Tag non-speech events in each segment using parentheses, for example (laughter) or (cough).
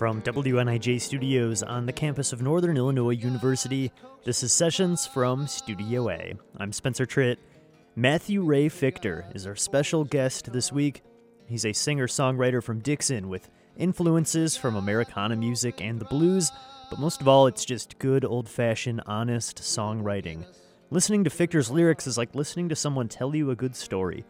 From WNIJ Studios on the campus of Northern Illinois University, this is Sessions from Studio A. I'm Spencer Tritt. Mathew Ray Fichter is our special guest this week. He's a singer songwriter from Dixon with influences from Americana music and the blues, but most of all, it's just good old fashioned, honest songwriting. Listening to Fichter's lyrics is like listening to someone tell you a good story.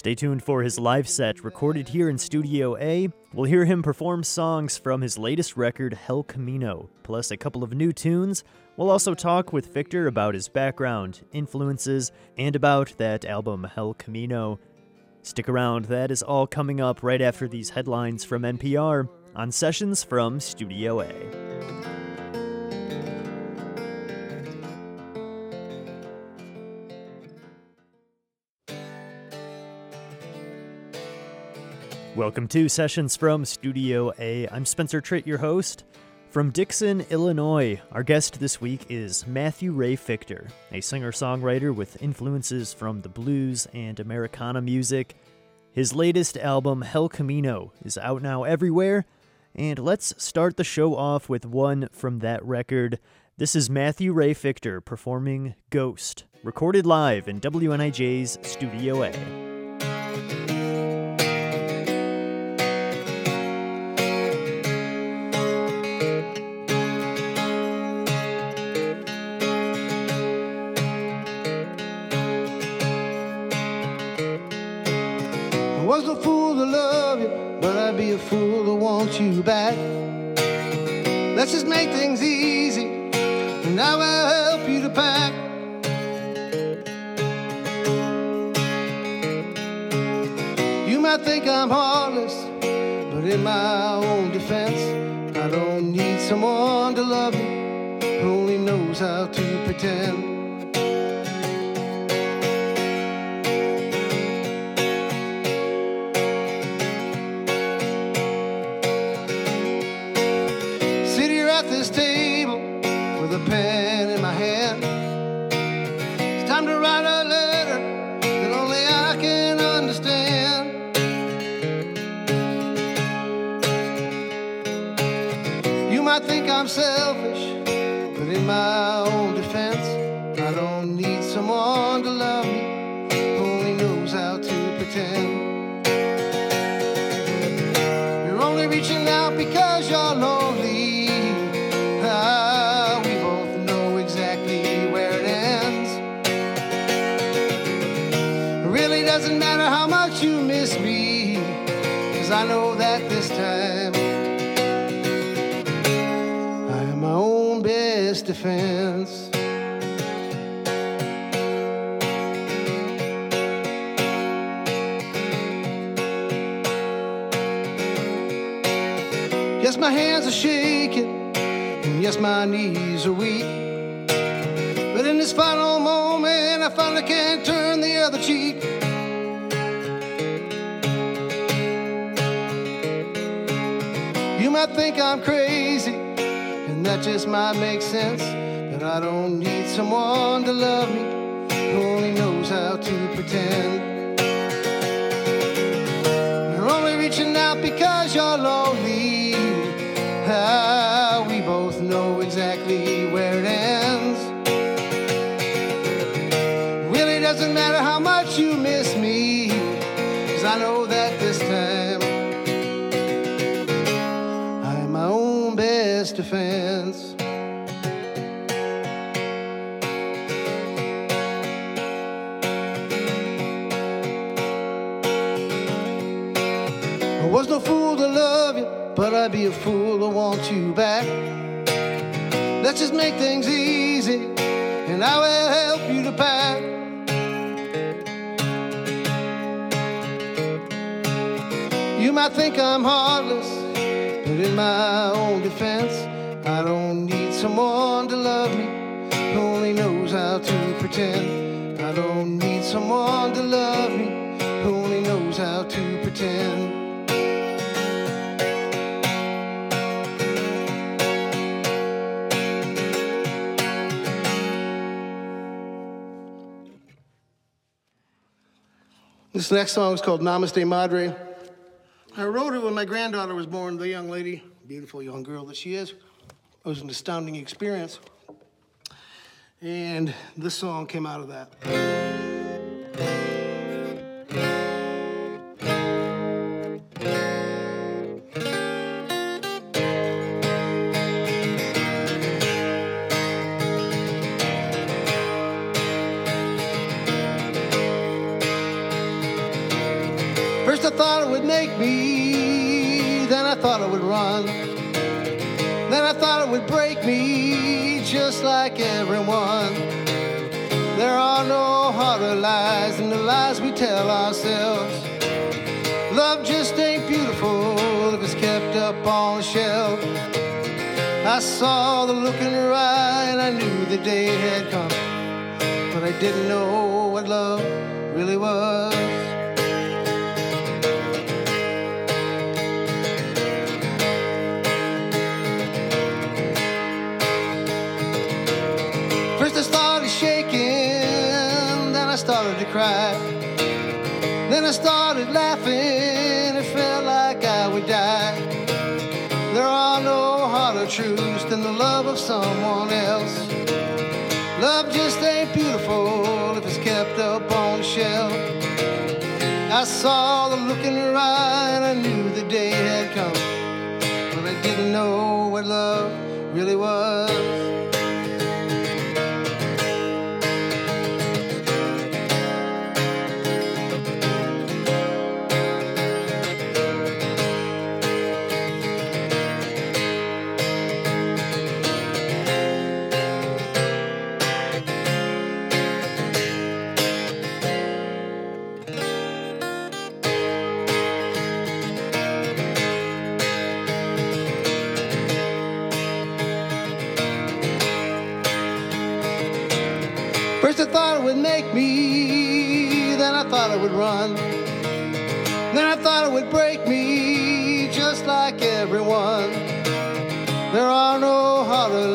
Stay tuned for his live set recorded here in Studio A. We'll hear him perform songs from his latest record, Hell Camino, plus a couple of new tunes. We'll also talk with Fichter about his background, influences, and about that album, Hell Camino. Stick around, that is all coming up right after these headlines from NPR on Sessions from Studio A. Welcome to Sessions from Studio A. I'm Spencer Tritt, your host. From Dixon, Illinois, our guest this week is Mathew Ray Fichter, a singer songwriter with influences from the blues and Americana music. His latest album, Hell Camino, is out now everywhere, and let's start the show off with one from that record. This is Mathew Ray Fichter performing Ghost, recorded live in WNIJ's Studio A. you but I'd be a fool to won't you back. Let's just make things easy, and I will help you to pack. You might think I'm heartless, but in my own defense, I don't need someone to love me who only knows how to pretend. Defense. Yes, my hands are shaking, and yes, my knees are weak. But in this final moment, I finally can't turn the other cheek. You might think I'm crazy that just might make sense. But I don't need someone to love me who only knows how to pretend. You're only reaching out because you're lonely. But I'd be a fool to want you back. Let's just make things easy, and I will help you to pack. You might think I'm heartless, but in my own defense, I don't need someone to love me who only knows how to pretend. I don't need someone to love me who only knows how to pretend. This next song is called Namaste Madre. I wrote it when my granddaughter was born, the young lady beautiful young girl that she is. It was an astounding experience. And this song came out of that. I saw the look in her eye and I knew the day had come. But I didn't know of someone else. Love just ain't beautiful if it's kept up on the shelf. I saw the look in her eye and I knew the day had come. But I didn't know what love really was.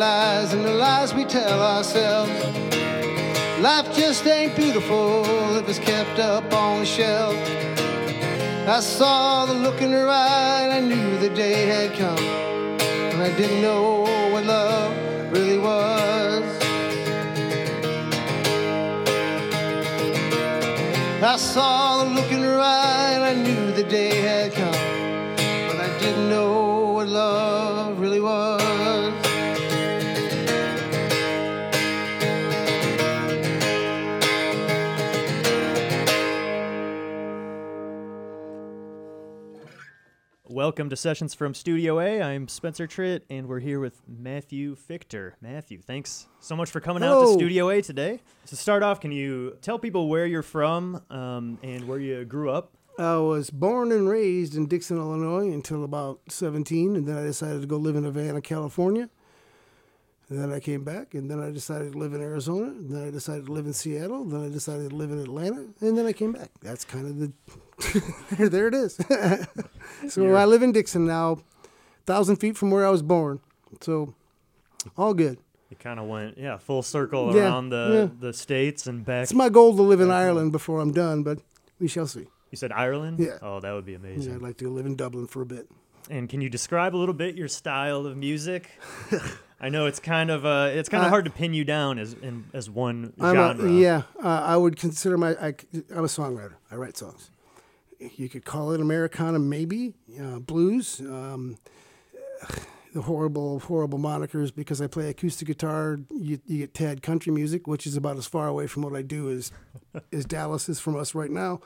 Lies than the lies we tell ourselves. Life just ain't beautiful if it's kept up on the shelf. I saw the look in her eye and I knew the day had come. And I didn't know what love really was. I saw the look in her eye and I knew the day had come. Welcome to Sessions from Studio A. I'm Spencer Tritt, and we're here with Mathew Fichter. Mathew, thanks so much for coming out to Studio A today. To start off, can you tell people where you're from um, and where you grew up? I was born and raised in Dixon, Illinois until about 17, and then I decided to go live in Havana, California. And then I came back, and then I decided to live in Arizona, and then I decided to live in Seattle, then I decided to live in Atlanta, and then I came back. That's kind of the. (laughs) there it is. (laughs) so I live in Dixon now, thousand feet from where I was born. So, all good. It kind of went, yeah, full circle Yeah, around the, yeah. the states and back. It's my goal to live in Ireland before I'm done, but we shall see. You said Ireland? Yeah. Oh, that would be amazing. Yeah, I'd like to live in Dublin for a bit. And can you describe a little bit your style of music? (laughs) I know it's kind of uh, it's kind of Uh, hard to pin you down as in, as one I'm genre. A, yeah, uh, I would consider my. I, am a songwriter. I write songs. You could call it Americana, maybe uh, blues. Um, the horrible, horrible monikers because I play acoustic guitar. You, you get Tad country music, which is about as far away from what I do as (laughs) as Dallas is from us right now.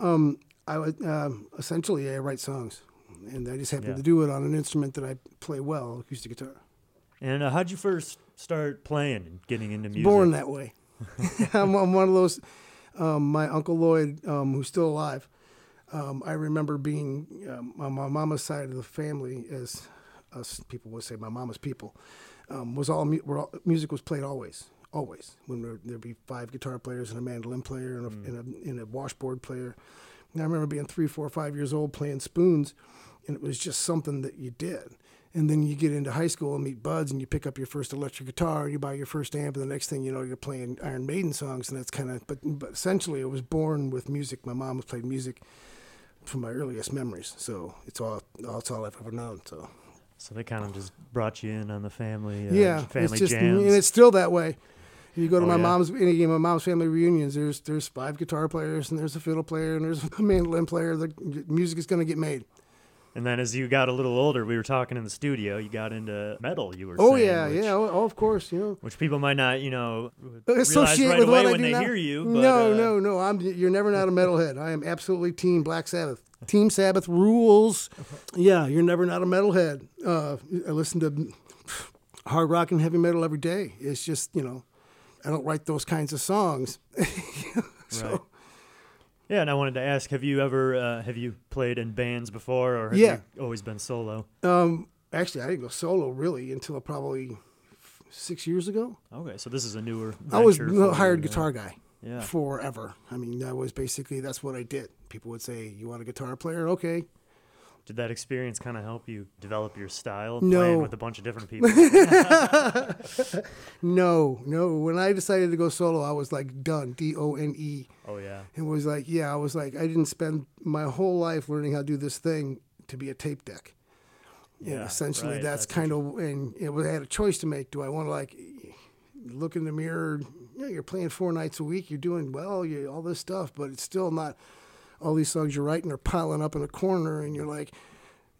Um, I would um, essentially I write songs, and I just happen Yeah. to do it on an instrument that I play well, acoustic guitar. And uh, how'd you first start playing and getting into music? born that way. (laughs) I'm, I'm one of those. Um, my uncle Lloyd, um, who's still alive, um, I remember being um, on my mama's side of the family, as us people would say, my mama's people, um, was all, mu- were all music was played always, always. When there, there'd be five guitar players and a mandolin player and a, and a, and a washboard player. And I remember being three, four, five years old playing spoons, and it was just something that you did. And then you get into high school and meet buds, and you pick up your first electric guitar, and you buy your first amp, and the next thing you know, you're playing Iron Maiden songs, and that's kind of. But but essentially, it was born with music. My mom has played music from my earliest memories, so it's all that's all I've ever known. So So they kind of just brought you in on the family, uh, yeah, family it's just jams. and it's still that way. You go to Oh, my yeah? mom's any of my mom's family reunions. There's there's five guitar players and there's a fiddle player and there's a (laughs) mandolin player. The music is going to get made. And then as you got a little older, we were talking in the studio. You got into metal. You were Oh saying, yeah, which, yeah. Oh, of course, you know. Which people might not, you know, Associate right with away what I when do they now. hear you. But, no, uh, no, no. I'm you're never not a metalhead. I am absolutely team Black Sabbath. Team Sabbath rules. Yeah, you're never not a metalhead. Uh, I listen to hard rock and heavy metal every day. It's just you know, I don't write those kinds of songs. (laughs) so Right. Yeah, and I wanted to ask: Have you ever uh, have you played in bands before, or have Yeah. you always been solo? um, actually, I didn't go solo really until probably six years ago. Okay, so this is a newer. I was a hired you, guitar guy. Yeah. Forever. I mean, that was basically that's what I did. People would say, "You want a guitar player? Okay." Did that experience kind of help you develop your style, No. playing with a bunch of different people? (laughs) No, no. When I decided to go solo, I was like done. D O N E. oh yeah, It was like, yeah, I was like, I didn't spend my whole life learning how to do this thing to be a tape deck. And Yeah, essentially, right, that's, that's kind of, and it was, I had a choice to make. Do I want to like look in the mirror? You know, you're playing four nights a week. You're doing well. You all this stuff, but it's still not. All these songs you're writing are piling up in a corner, and you're like,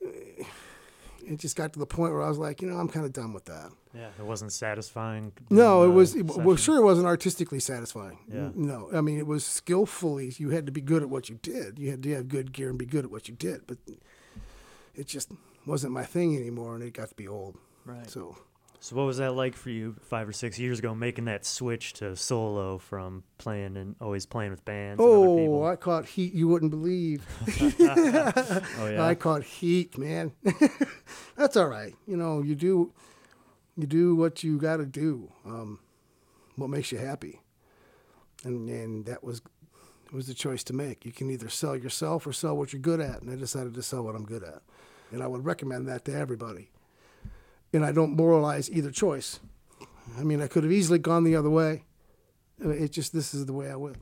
eh, it just got to the point where I was like, you know, I'm kind of done with that. yeah. It wasn't satisfying. No, it was. It, well, sure, it wasn't artistically satisfying. Yeah. No, I mean, it was skillfully. You had to be good at what you did. You had to have good gear and be good at what you did. But it just wasn't my thing anymore, and it got to be old. Right. So So what was that like for you five or six years ago, making that switch to solo from playing and always playing with bands? Oh? I caught heat you wouldn't believe. (laughs) (laughs) oh yeah. I caught heat, man. (laughs) That's all right. You know, you do you do what you got to do. Um, what makes you happy, and and that was was the choice to make. You can either sell yourself or sell what you're good at, and I decided to sell what I'm good at, and I would recommend that to everybody. And I don't moralize either choice. I mean, I could have easily gone the other way. It just this is the way I went.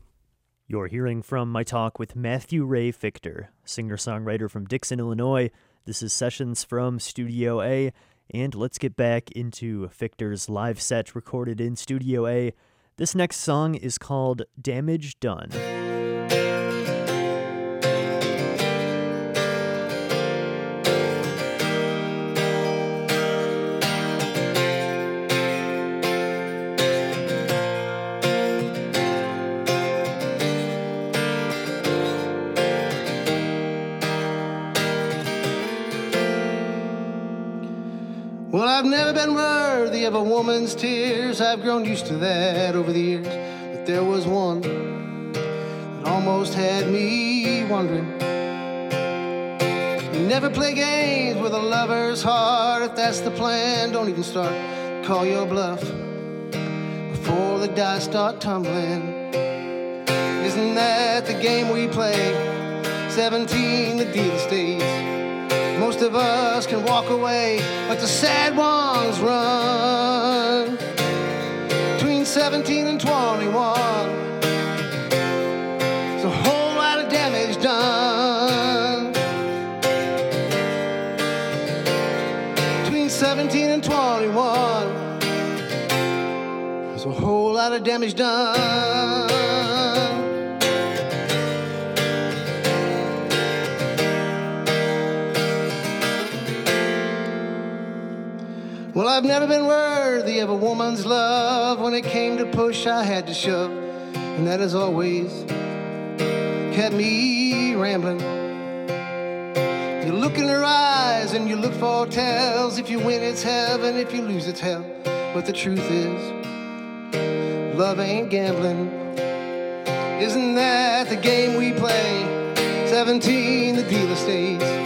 You're hearing from my talk with Mathew Ray Fichter, singer songwriter from Dixon, Illinois. This is Sessions from Studio A, and let's get back into Fichter's live set recorded in Studio A. This next song is called Damage Done. I've never been worthy of a woman's tears. I've grown used to that over the years. But there was one that almost had me wondering. You Never play games with a lover's heart. If that's the plan, don't even start. Call your bluff before the dice start tumbling. Isn't that the game we play? 17, the deal stays. Of us can walk away, but the sad ones run. Between 17 and 21, there's a whole lot of damage done. Between 17 and 21, there's a whole lot of damage done. I've never been worthy of a woman's love. When it came to push, I had to shove. And that has always kept me rambling. You look in her eyes and you look for tells. If you win, it's heaven. If you lose, it's hell. But the truth is, love ain't gambling. Isn't that the game we play? 17, the dealer stays.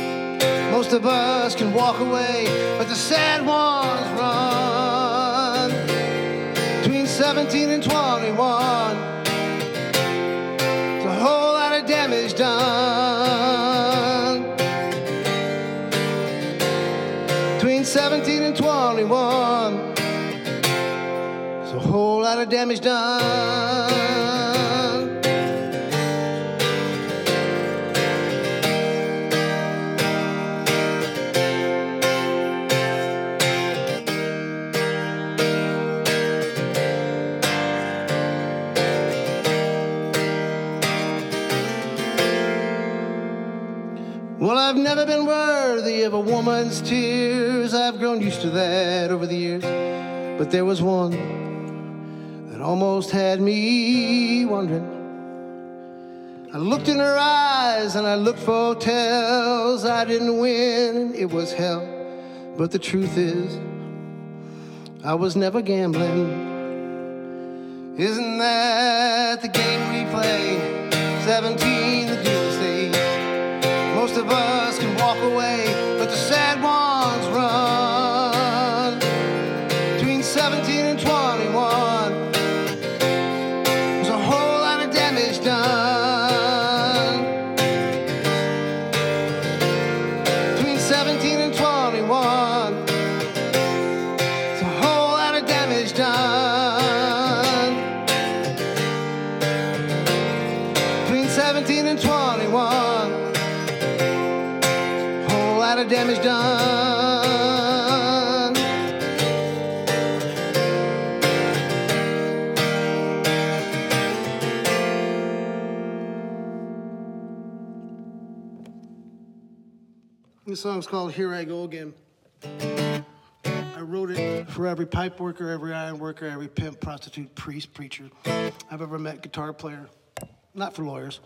Most of us can walk away, but the sad ones run. Between 17 and 21, there's a whole lot of damage done. Between 17 and 21, there's a whole lot of damage done. Never been worthy of a woman's tears. I've grown used to that over the years. But there was one that almost had me wondering. I looked in her eyes and I looked for tells. I didn't win, it was hell. But the truth is, I was never gambling. Isn't that the game we play? 17, the deal stage. Of us can walk away, but the sad ones run. Between 17 and 21, there's a whole lot of damage done. Between 17 and 21, there's a whole lot of damage done. Between 17 and 21 whole lot of damage done. This song's called Here I Go Again. I wrote it for every pipe worker, every iron worker, every pimp, prostitute, priest, preacher I've ever met, guitar player. Not for lawyers.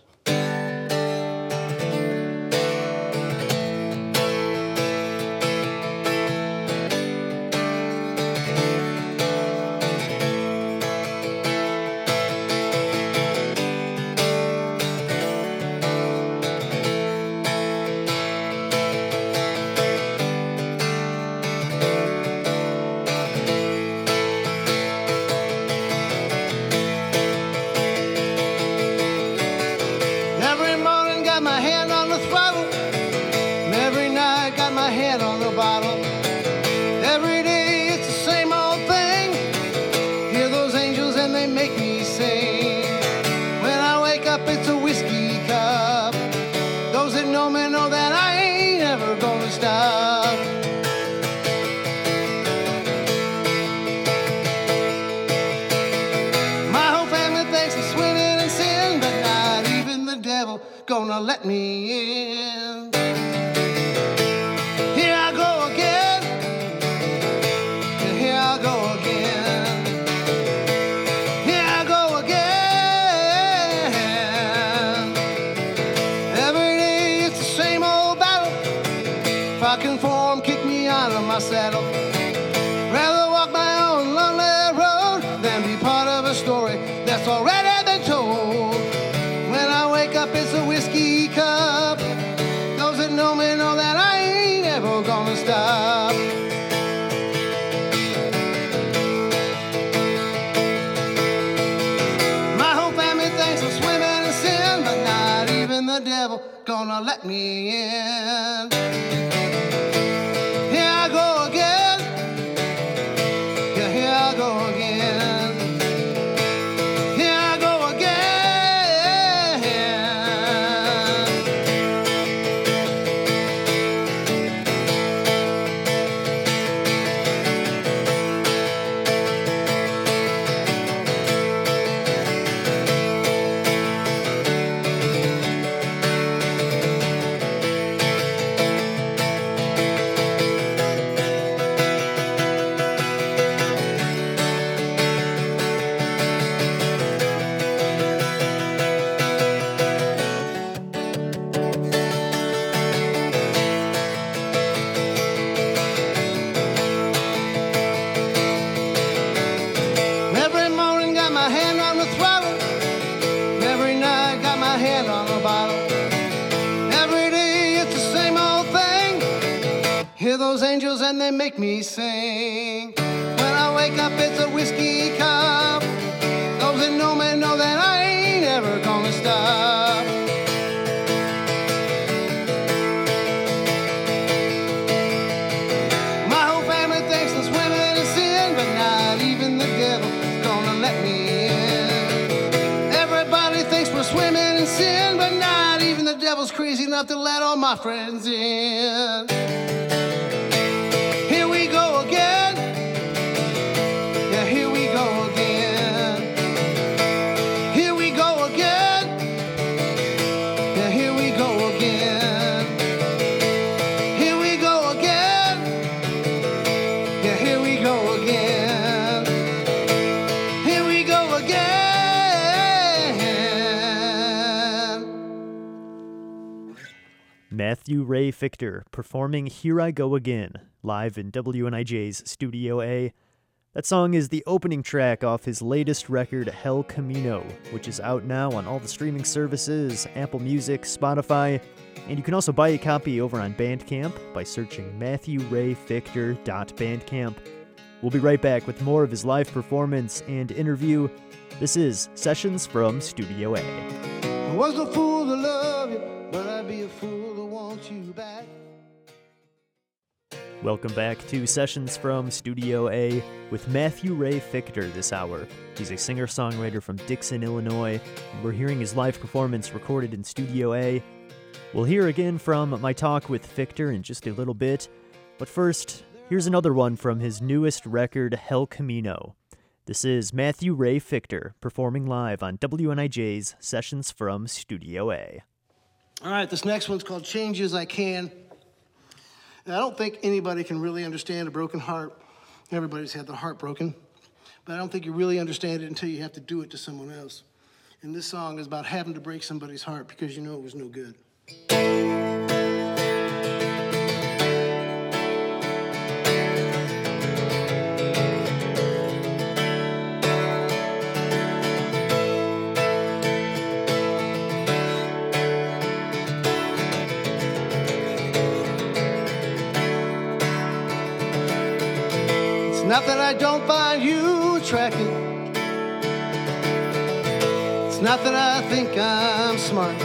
Stop. My whole family thinks I'm swimming in sin, but not even the devil gonna let me in. Those angels and they make me sing. When I wake up, it's a whiskey cup. Those that know me know that I ain't ever gonna stop. My whole family thinks I'm swimming in sin, but not even the devil gonna let me in. Everybody thinks we're swimming in sin, but not even the devil's crazy enough to let all my friends in. Mathew Ray Fichter performing Here I Go Again, live in WNIJ's Studio A. That song is the opening track off his latest record, Hell Camino, which is out now on all the streaming services Apple Music, Spotify, and you can also buy a copy over on Bandcamp by searching MathewRayFichter.bandcamp. We'll be right back with more of his live performance and interview. This is Sessions from Studio A. I was a fool to love you, but I'd be a fool to want you back. Welcome back to Sessions from Studio A with Mathew Ray Fichter this hour. He's a singer songwriter from Dixon, Illinois, and we're hearing his live performance recorded in Studio A. We'll hear again from my talk with Fichter in just a little bit, but first, here's another one from his newest record, Hell Camino. This is Mathew Ray Fichter performing live on WNIJ's Sessions from Studio A. All right, this next one's called Changes I Can. And I don't think anybody can really understand a broken heart. Everybody's had their heart broken. But I don't think you really understand it until you have to do it to someone else. And this song is about having to break somebody's heart because you know it was no good. Not that I don't find you attractive. It's not that I think I'm smart.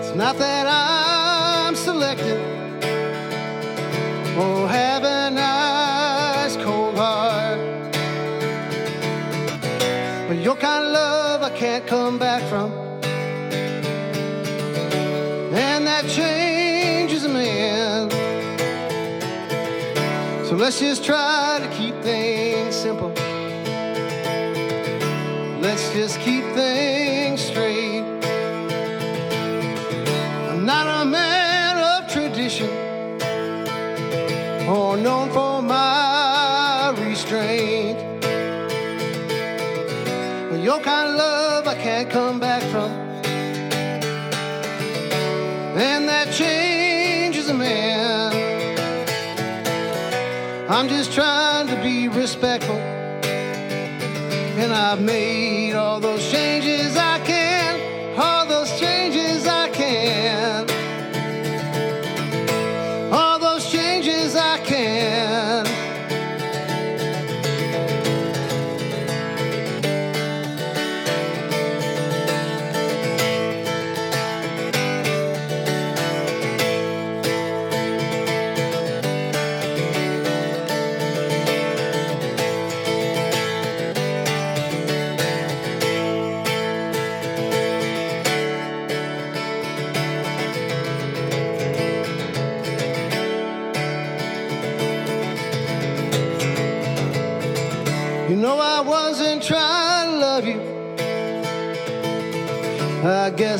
It's not that I'm selective Oh, have a nice cold heart. But your kind of love I can't come back from. Let's just try to keep things simple. Let's just keep things straight. I'm not a man of tradition or known for my restraint. But your kind of love I'm just trying to be respectful. And I've made all those changes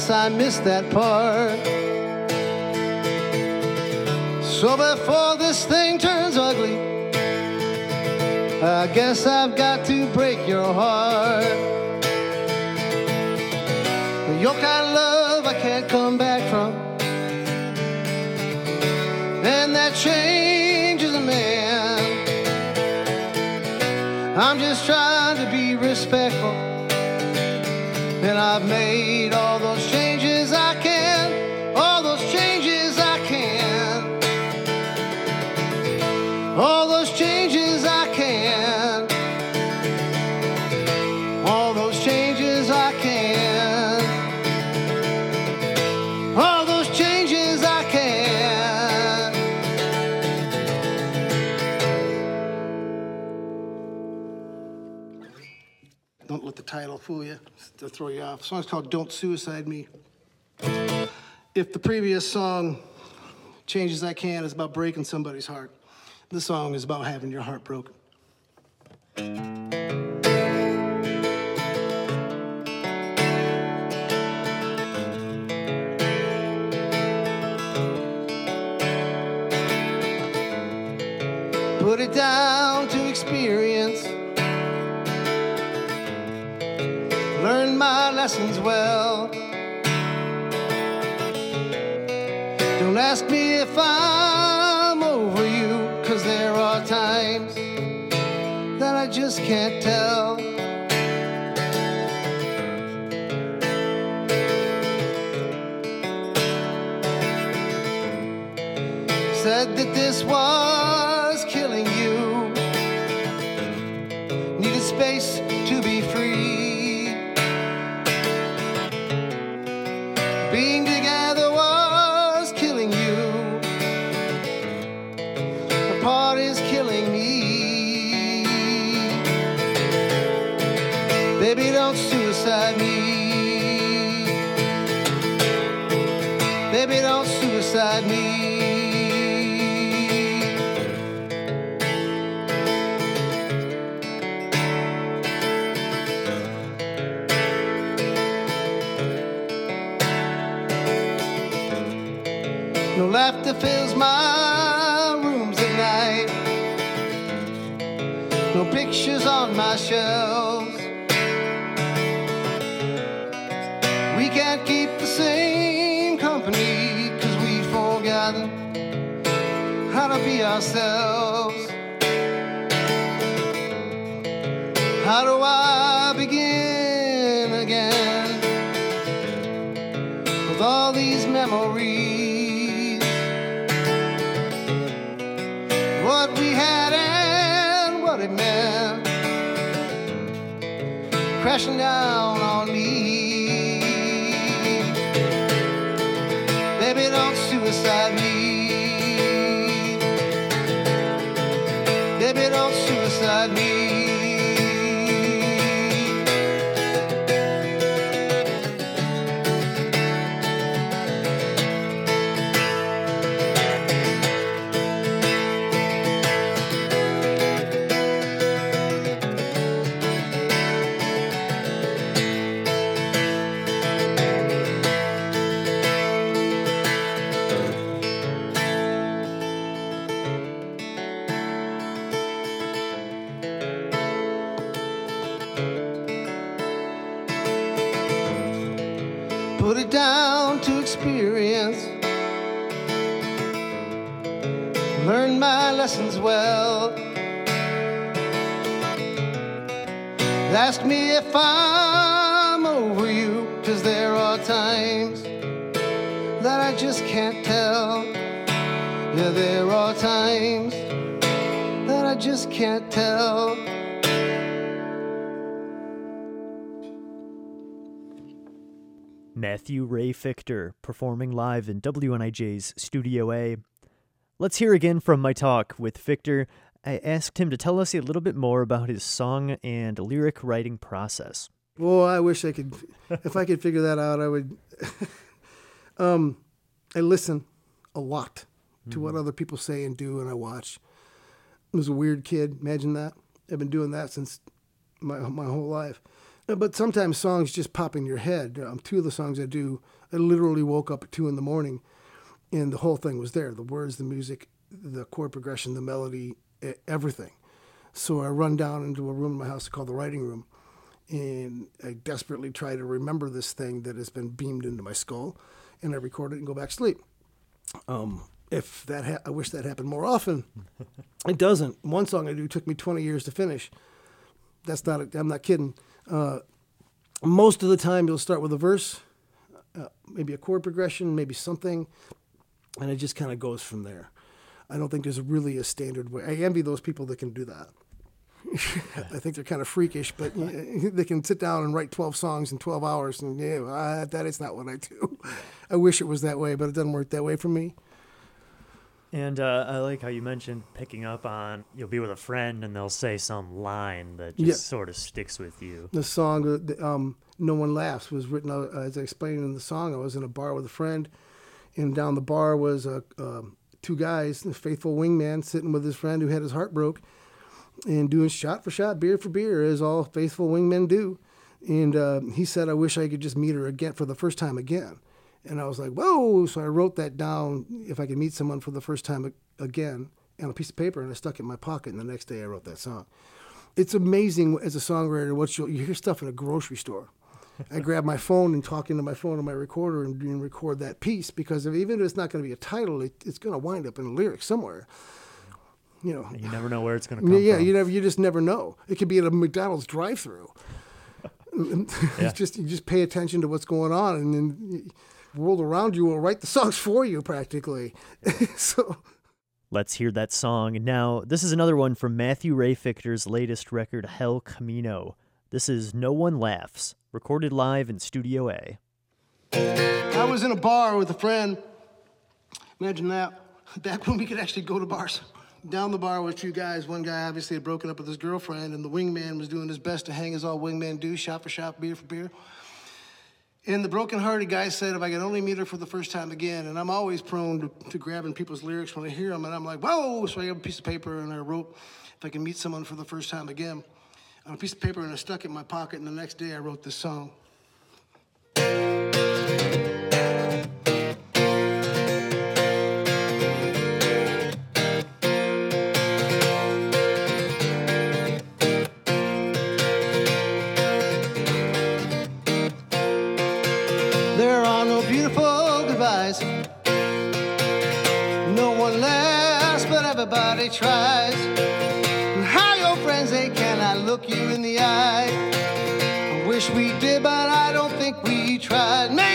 guess I missed that part. So before this thing turns ugly, I guess I've got to break your heart. Your kind of love I can't come back from. And that changes a man. I'm just trying to be respectful. And I've made all those Title fool you, to throw you off. The song's called Don't Suicide Me. If the previous song, Changes I Can, is about breaking somebody's heart, this song is about having your heart broken. Put it down to experience. Learn my lessons well. Don't ask me if I'm over you, cause there are times that I just can't tell. Said that this was Being together was killing you. Apart is killing me. Baby, don't suicide me. Baby, don't suicide me. Laughter fills my rooms at night. No pictures on my shelves. We can't keep the same company because we've forgotten how to be ourselves. How do I crashing down Mathew Ray Fichter performing live in WNIJ's Studio A. Let's hear again from my talk with Fichter. I asked him to tell us a little bit more about his song and lyric writing process. Well, I wish I could. if I could figure that out, I would. (laughs) um, I listen a lot to what other people say and do, and I watch. I was a weird kid. Imagine that. I've been doing that since my my whole life. Uh, But sometimes songs just pop in your head. Um, two of the songs I do, I literally woke up at two in the morning, and the whole thing was there. The words, the music, the chord progression, the melody, everything. So I run down into a room in my house called the writing room, and I desperately try to remember this thing that has been beamed into my skull, and I record it and go back to sleep. Um, if that ha- I wish that happened more often. (laughs) it doesn't. One song I do took me 20 years to finish. That's not. A, I'm not kidding. Uh, most of the time, you'll start with a verse, uh, maybe a chord progression, maybe something, and it just kind of goes from there. I don't think there's really a standard way. I envy those people that can do that. (laughs) I think they're kind of freakish, but yeah, they can sit down and write 12 songs in 12 hours, and yeah, uh, that is not what I do. I wish it was that way, but it doesn't work that way for me. And uh, I like how you mentioned picking up on you'll be with a friend and they'll say some line that just Yeah. sort of sticks with you. The song, uh, the, um, "No One Laughs," was written uh, as I explained in the song. I was in a bar with a friend, and down the bar was uh, um two guys, the faithful wingman, sitting with his friend who had his heart broke, and doing shot for shot, beer for beer, as all faithful wingmen do. And uh, he said, "I wish I could just meet her again for the first time again." And I was like, "Whoa!" So I wrote that down. If I could meet someone for the first time again, on a piece of paper, and I stuck it in my pocket. And the next day, I wrote that song it's amazing as a songwriter what you hear stuff in a grocery store I grab my phone and talk into my phone on my recorder and, and record that piece because if, even if it's not going to be a title, it, it's going to wind up in a lyric somewhere. You know, You never know where it's going to come yeah, from. you never, you just never know. It could be at a McDonald's drive-through. (laughs) Yeah. Just you just pay attention to what's going on, and then the world around you will write the songs (laughs) for you practically. (laughs) so Let's hear that song. Now, this is another one from Mathew Ray Fichter's latest record, Hell Camino. This is No One Laughs, recorded live in Studio A. I was in a bar with a friend. Imagine that. (laughs) Back when we could actually go to bars. Down the bar were two guys. One guy obviously had broken up with his girlfriend, and the wingman was doing his best to hang as all wingmen do, shot for shot, beer for beer. And the broken-hearted guy said, if I could only meet her for the first time again, and I'm always prone to, to grabbing people's lyrics when I hear them, and I'm like, whoa! So I have a piece of paper and I wrote, if I can meet someone for the first time again, on a piece of paper, and I stuck it in my pocket, and the next day I wrote this song. Everybody tries. And how your friends they cannot look you in the eye. I wish we did, but I don't think we tried. Maybe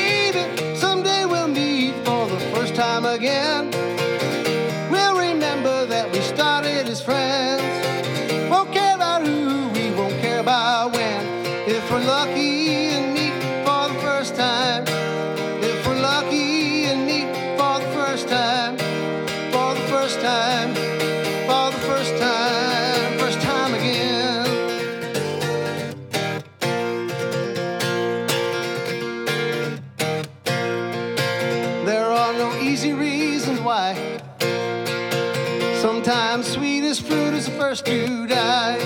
first to die.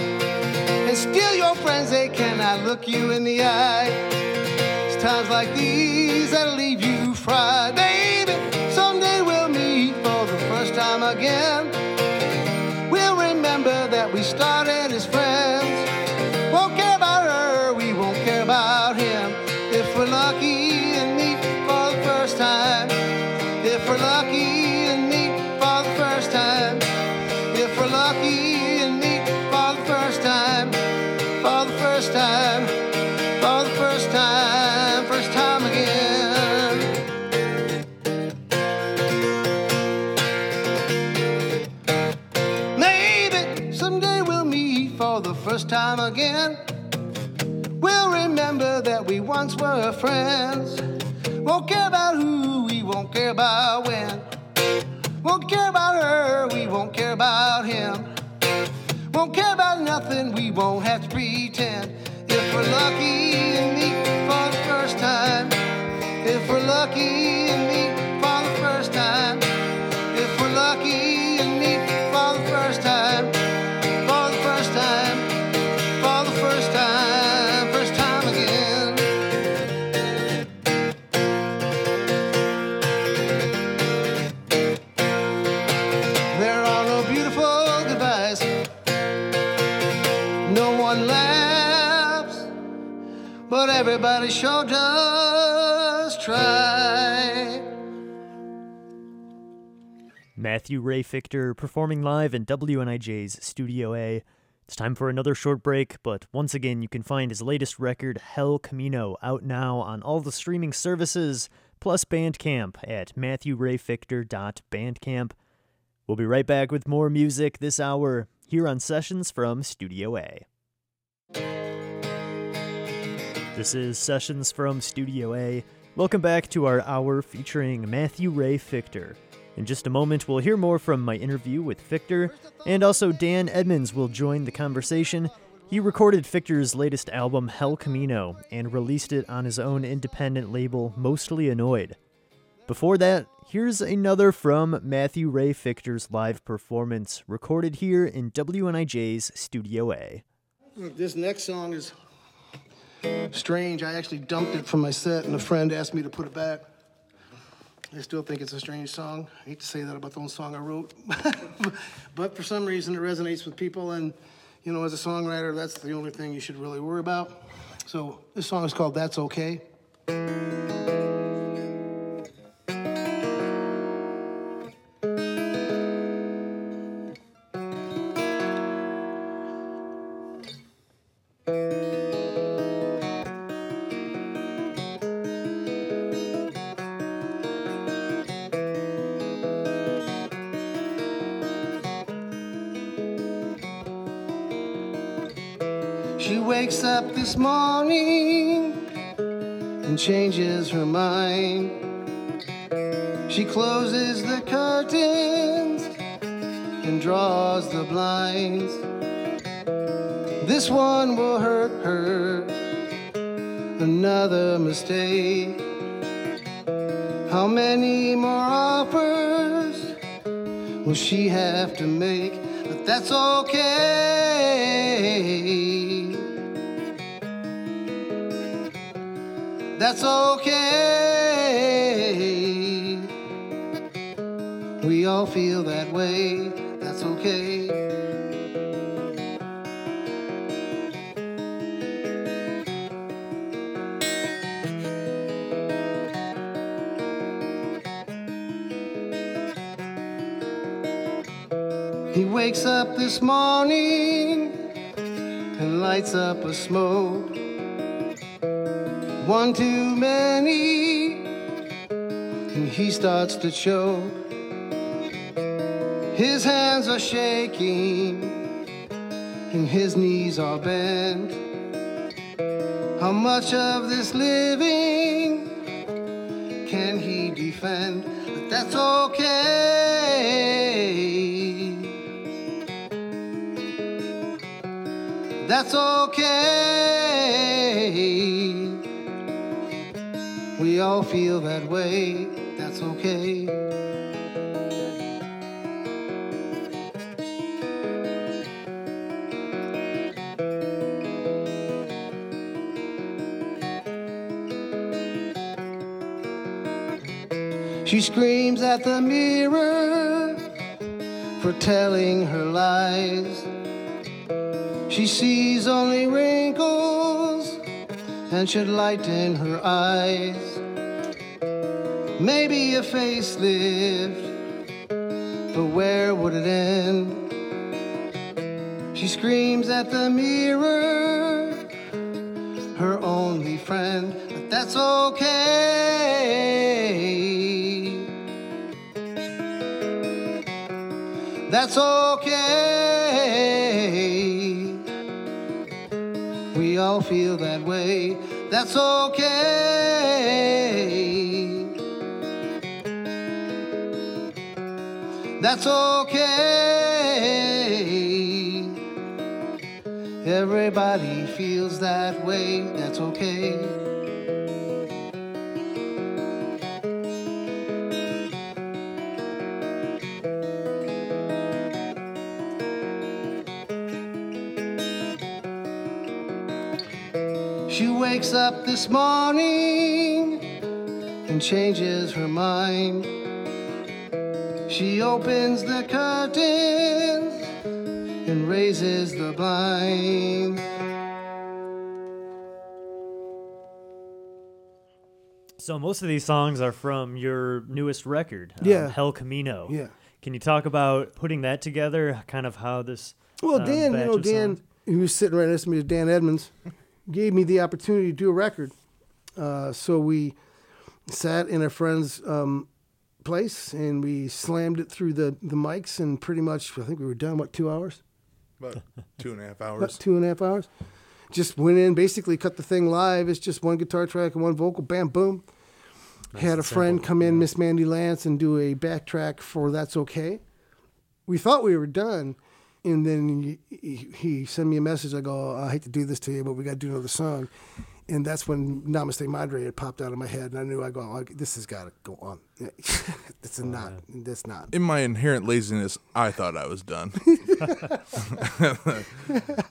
And still your friends, they cannot look you in the eye. It's times like these that'll leave you fried. Baby, someday we'll meet for the first time again. We'll remember that we started time again. We'll remember that we once were friends. Won't care about who, we won't care about when. Won't care about her, we won't care about him. Won't care about nothing, we won't have to pretend. If we're lucky and meet for the first time. If we're lucky and meet but everybody sure does try. Mathew Ray Fichter performing live in WNIJ's Studio A. It's time for another short break, but once again, you can find his latest record, Hell Camino, out now on all the streaming services, plus Bandcamp at mathewrayfichter.bandcamp. We'll be right back with more music this hour here on Sessions from Studio A. This is Sessions from Studio A. Welcome back to our hour featuring Mathew Ray Fichter. In just a moment, we'll hear more from my interview with Fichter, and also Dan Edmunds will join the conversation. He recorded Fichter's latest album, Hell Camino, and released it on his own independent label, Mostly Annoyed. Before that, here's another from Mathew Ray Fichter's live performance, recorded here in WNIJ's Studio A. This next song is strange. I actually dumped it from my set, and a friend asked me to put it back. I still think it's a strange song. I hate to say that about the only song I wrote, (laughs) but for some reason it resonates with people. And you know, as a songwriter, that's the only thing you should really worry about. So this song is called That's Okay. She wakes up this morning and changes her mind. She closes the curtains and draws the blinds. This one will hurt her, another mistake. How many more offers will she have to make? But that's okay. That's okay. We all feel that way. That's okay. He wakes up this morning and lights up a smoke. One too many, and he starts to choke. His hands are shaking, and his knees are bent. How much of this living can he defend? But that's okay. That's okay. We all feel that way. That's okay. She screams at the mirror for telling her lies. She sees only wrinkles and should lighten her eyes. Maybe a facelift, but where would it end? She screams at the mirror, her only friend, but that's okay. That's okay. We all feel that way. That's okay. That's okay. Everybody feels that way. That's okay. She wakes up this morning and changes her mind. She opens the curtains and raises the blinds. So most of these songs are from your newest record, um, Yeah. Hell Camino. Yeah. Can you talk about putting that together? Kind of how this. Well, um, Dan, you know, Dan, who was sitting right next to me, Dan Edmunds, gave me the opportunity to do a record. Uh, so we sat in a friend's um, place and we slammed it through the, the mics and pretty much, I think we were done, what, two hours? About (laughs) two and a half About hours. two and a half hours. Just went in, basically cut the thing live. It's just one guitar track and one vocal, bam, boom. Had a friend simple, come in, Miss Mandy Lance, and do a backtrack for That's Okay. We thought we were done, and then he, he, he sent me a message. I go, oh, I hate to do this to you, but we got to do another song. And that's when Namaste Madre had popped out of my head, and I knew I go, oh, this has got to go on. (laughs) it's Oh, not. That's not. In my inherent laziness, I thought I was done. (laughs) (laughs)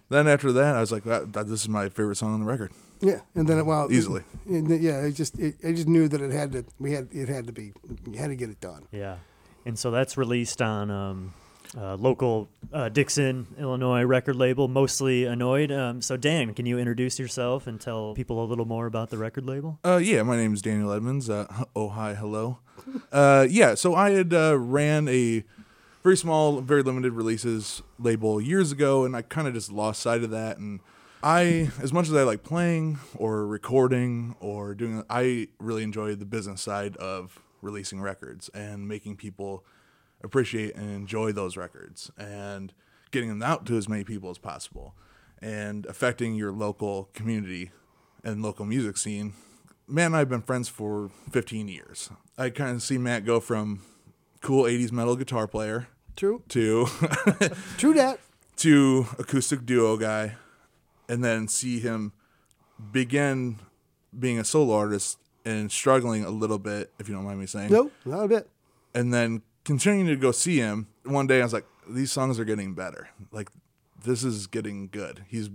then after that, I was like, that, that, "This is my favorite song on the record." Yeah, and then it, well, Easily. and then- yeah, it just it, I just knew that it had to. We had it had to be. You had to get it done. Yeah. And so that's released on um, uh, local uh, Dixon, Illinois record label, mostly annoyed. Um, so, Dan, can you introduce yourself and tell people a little more about the record label? Uh, yeah, my name is Daniel Edmunds. Uh, oh, hi, hello. (laughs) Uh, yeah, so I had ran a very small, very limited releases label years ago, and I kind of just lost sight of that. And I, as much as I like playing or recording or doing, I really enjoy the business side of releasing records and making people appreciate and enjoy those records and getting them out to as many people as possible and affecting your local community and local music scene. Matt and I have been friends for 15 years. I kind of see Matt go from cool 80s metal guitar player True. to (laughs) True that. (laughs) to acoustic duo guy and then see him begin being a solo artist and struggling a little bit if you don't mind me saying Nope, not a bit. and then continuing to go see him one day i was like these songs are getting better. Like this is getting good. He's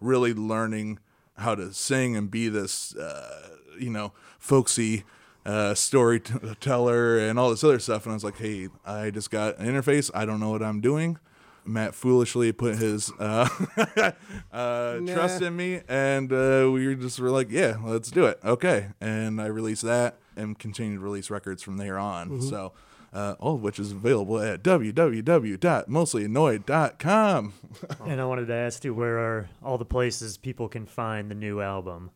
really learning how to sing and be this uh, you know folksy uh, storyteller and all this other stuff. And i was like hey i just got an interface. I don't know what i'm doing. Matt foolishly put his uh, (laughs) uh, trust in me. And uh, we were just were like yeah let's do it. Okay. And i released that and continued to release records from there on. So uh, all of which is available at www.mostlyannoyed.com (laughs) and I wanted to ask you where are all the places people can find the new album?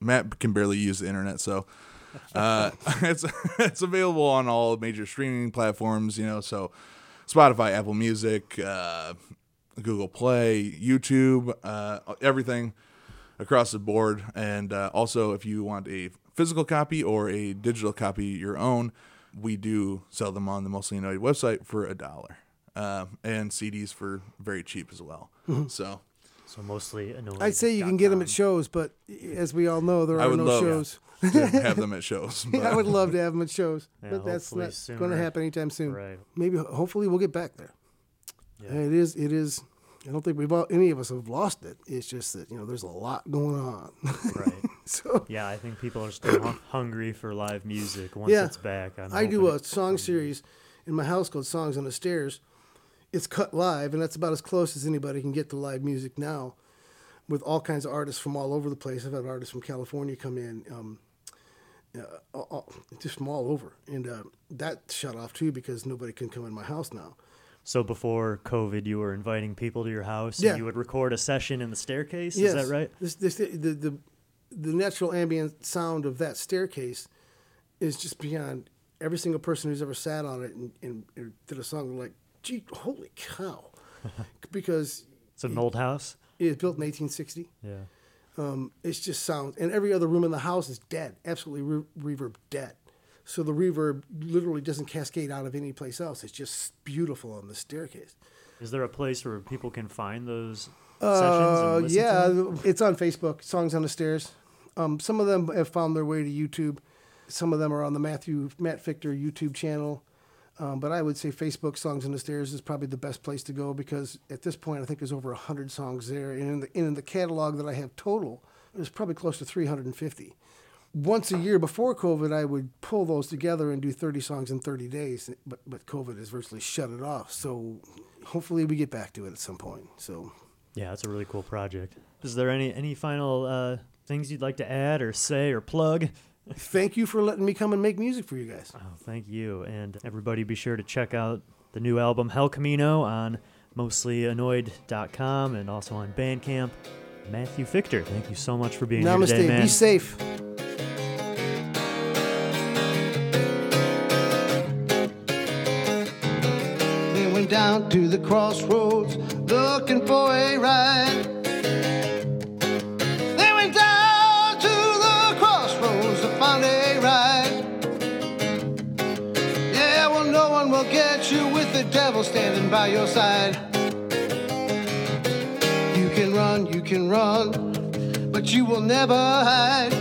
Matt can barely use the internet, so (laughs) uh, (laughs) it's it's available on all major streaming platforms. You know, so Spotify, Apple Music, uh, Google Play, YouTube, uh, everything across the board. And uh, also, if you want a physical copy or a digital copy, your own, we do sell them on the Mostly Annoyed website for a dollar, uh, and CDs for very cheap as well. So. So mostly annoyed. I'd say you can get them at shows, but as we all know, there I are would no love shows. to (laughs) have them at shows. (laughs) I would love to have them at shows, Yeah, but that's hopefully not sooner. going to happen anytime soon. Right. Maybe, hopefully, we'll get back there. Yeah. It is. It is. I don't think we've all, any of us have lost it. It's just that you know there's a lot going on. Right. (laughs) so Yeah, I think people are still hungry for live music once Yeah. it's back. I'm I do a song series in my house called Songs on the Stairs. It's cut live, and that's about as close as anybody can get to live music now, with all kinds of artists from all over the place. I've had artists from California come in, um, uh, all, all- just from all over, and uh, that shut off too because nobody can come in my house now. So before COVID, you were inviting people to your house. and Yeah. you would record a session in the staircase. Yes. Is that right? This, this, the, the, the natural ambient sound of that staircase is just beyond every single person who's ever sat on it and, and, and did a song like, gee, holy cow. (laughs) because It's an old house. it was built in 1860. Yeah. Um, it's just sound, and every other room in the house is dead, absolutely re- reverb dead. So the reverb literally doesn't cascade out of any place else. It's just beautiful on the staircase. Is there a place where people can find those Uh, sessions? Yeah, it's on Facebook. Songs on the Stairs. Um, some of them have found their way to YouTube. Some of them are on the Mathew Matt Fichter YouTube channel. Um, but I would say Facebook Songs on the Stairs is probably the best place to go because at this point I think there's over hundred songs there, and in the, in the catalog that I have total, there's probably close to 350. Once a year before COVID, I would pull those together and do 30 songs in 30 days, but but COVID has virtually shut it off. So hopefully we get back to it at some point. So Yeah, it's a really cool project. Is there any any final uh, things you'd like to add or say or plug? (laughs) thank you for letting me come and make music for you guys. Oh, thank you. And everybody be sure to check out the new album Hell Camino on mostlyannoyed.com and also on Bandcamp. Mathew Fichter, thank you so much for being Namaste. here today, man. Be safe. Down to the crossroads looking for a ride. They went down to the crossroads to find a ride. Yeah, well, no one will get you with the devil standing by your side. You can run, you can run, but you will never hide.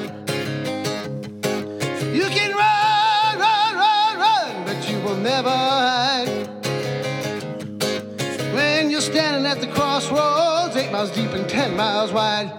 You can run, run, run, run, but you will never hide. Miles deep and ten miles wide.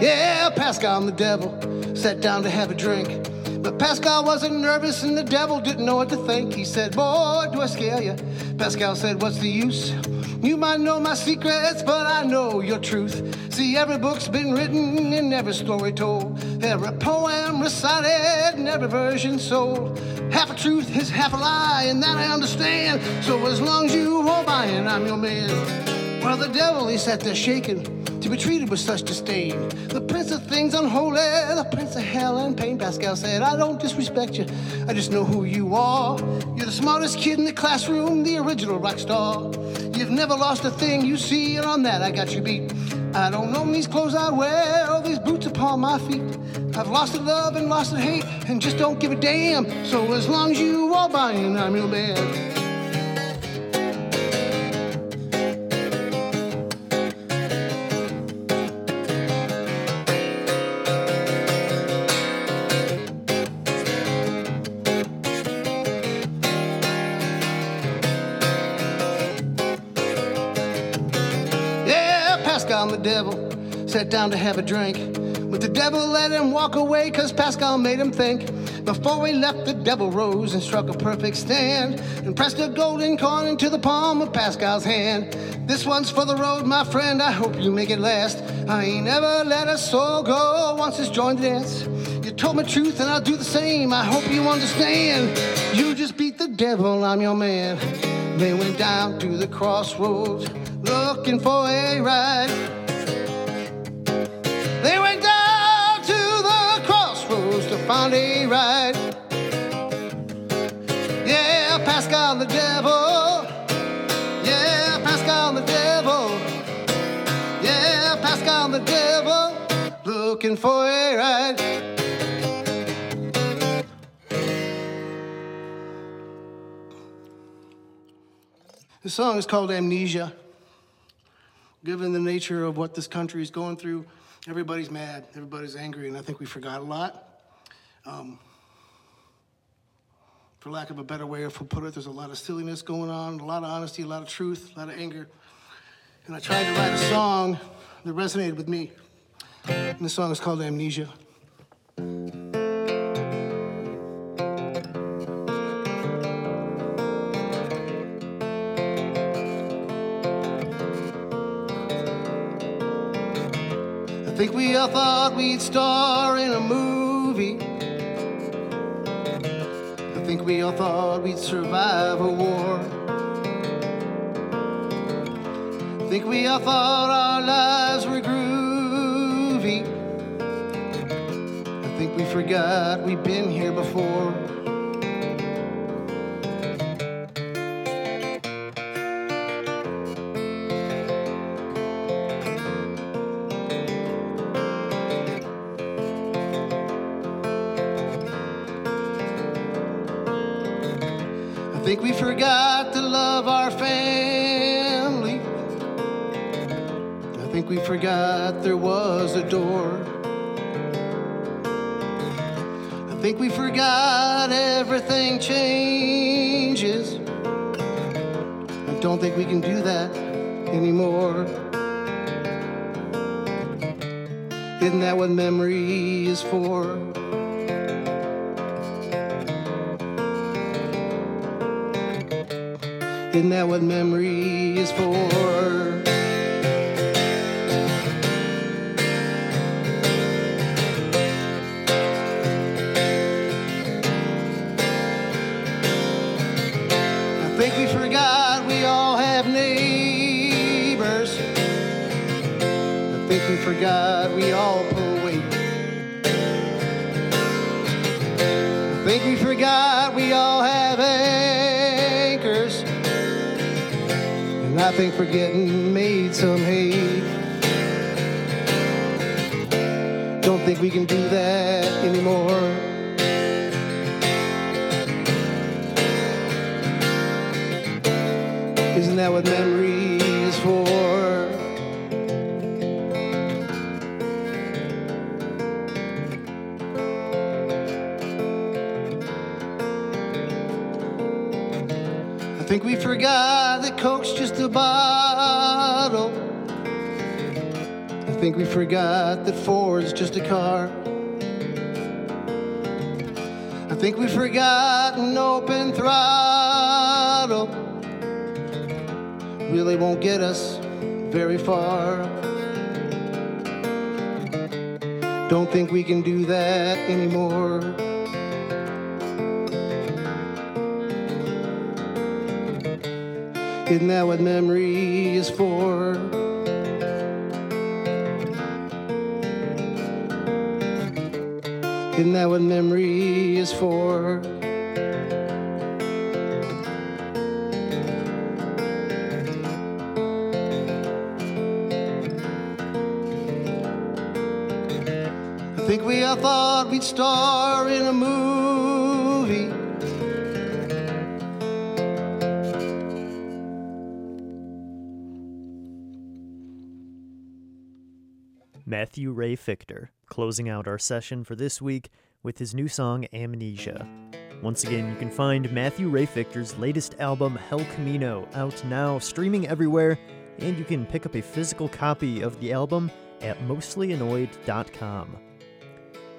Yeah, Pascal and the devil sat down to have a drink. But Pascal wasn't nervous and the devil didn't know what to think. He said, Boy, do I scare you? Pascal said, What's the use? You might know my secrets, but I know your truth. See, every book's been written and every story told, every poem recited and every version sold. Half a truth is half a lie, and that I understand. So as long as you and I'm your man. Well, the devil, he sat there shaking to be treated with such disdain. The prince of things unholy, the prince of hell and pain. Pascal said, I don't disrespect you, I just know who you are. You're the smartest kid in the classroom, the original rock star. You've never lost a thing you see, and on that I got you beat. I don't own these clothes I wear or these boots upon my feet. I've lost the love and lost the hate and just don't give a damn. So as long as you are buying, I'm your man. Sat down to have a drink. But the devil let him walk away because Pascal made him think. Before he left, the devil rose and struck a perfect stand and pressed a golden coin into the palm of Pascal's hand. This one's for the road, my friend. I hope you make it last. I ain't never let a soul go once it's joined the dance. You told me truth and I'll do the same. I hope you understand. You just beat the devil, I'm your man. They went down to the crossroads looking for a ride. They went down to the crossroads to find a. Yeah, Pascal the devil. Yeah, Pascal the devil. Yeah, Pascal the devil. Looking for a ride. The song is called Amnesia given the nature of what this country is going through, everybody's mad, everybody's angry, and I think we forgot a lot. Um, for lack of a better way to put it, there's a lot of silliness going on, a lot of honesty, a lot of truth, a lot of anger. And I tried to write a song that resonated with me. And the song is called Amnesia. Think we all thought we'd star in a movie. I think we all thought we'd survive a war. I think we all thought our lives were groovy. I think we forgot we've been here before. Think we forgot to love our family. I think we forgot there was a door. I think we forgot everything changes. I don't think we can do that anymore. Isn't that what memory is for? Isn't that what memory is for? Think forgetting made some hay. Don't think we can do that anymore. Isn't that what memory think we forgot that Ford's just a car. I think we've forgotten open throttle. Really won't get us very far. Don't think we can do that anymore. Isn't that what memory is for? Isn't that what memory is for? I think we all thought we'd star in a movie. Mathew Ray Fichter, closing out our session for this week with his new song Amnesia. Once again, you can find Mathew Ray Fichter's latest album Hell Camino out now, streaming everywhere, and you can pick up a physical copy of the album at mostlyannoyed.com.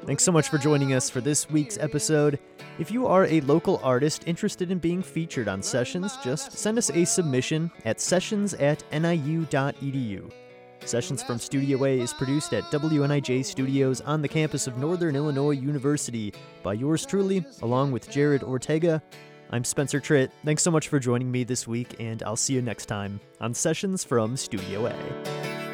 Thanks so much for joining us for this week's episode. If you are a local artist interested in being featured on Sessions, just send us a submission at sessions at niu.edu. Sessions from Studio A is produced at WNIJ Studios on the campus of Northern Illinois University by yours truly, along with Jared Ortega. I'm Spencer Tritt. Thanks so much for joining me this week, and I'll see you next time on Sessions from Studio A.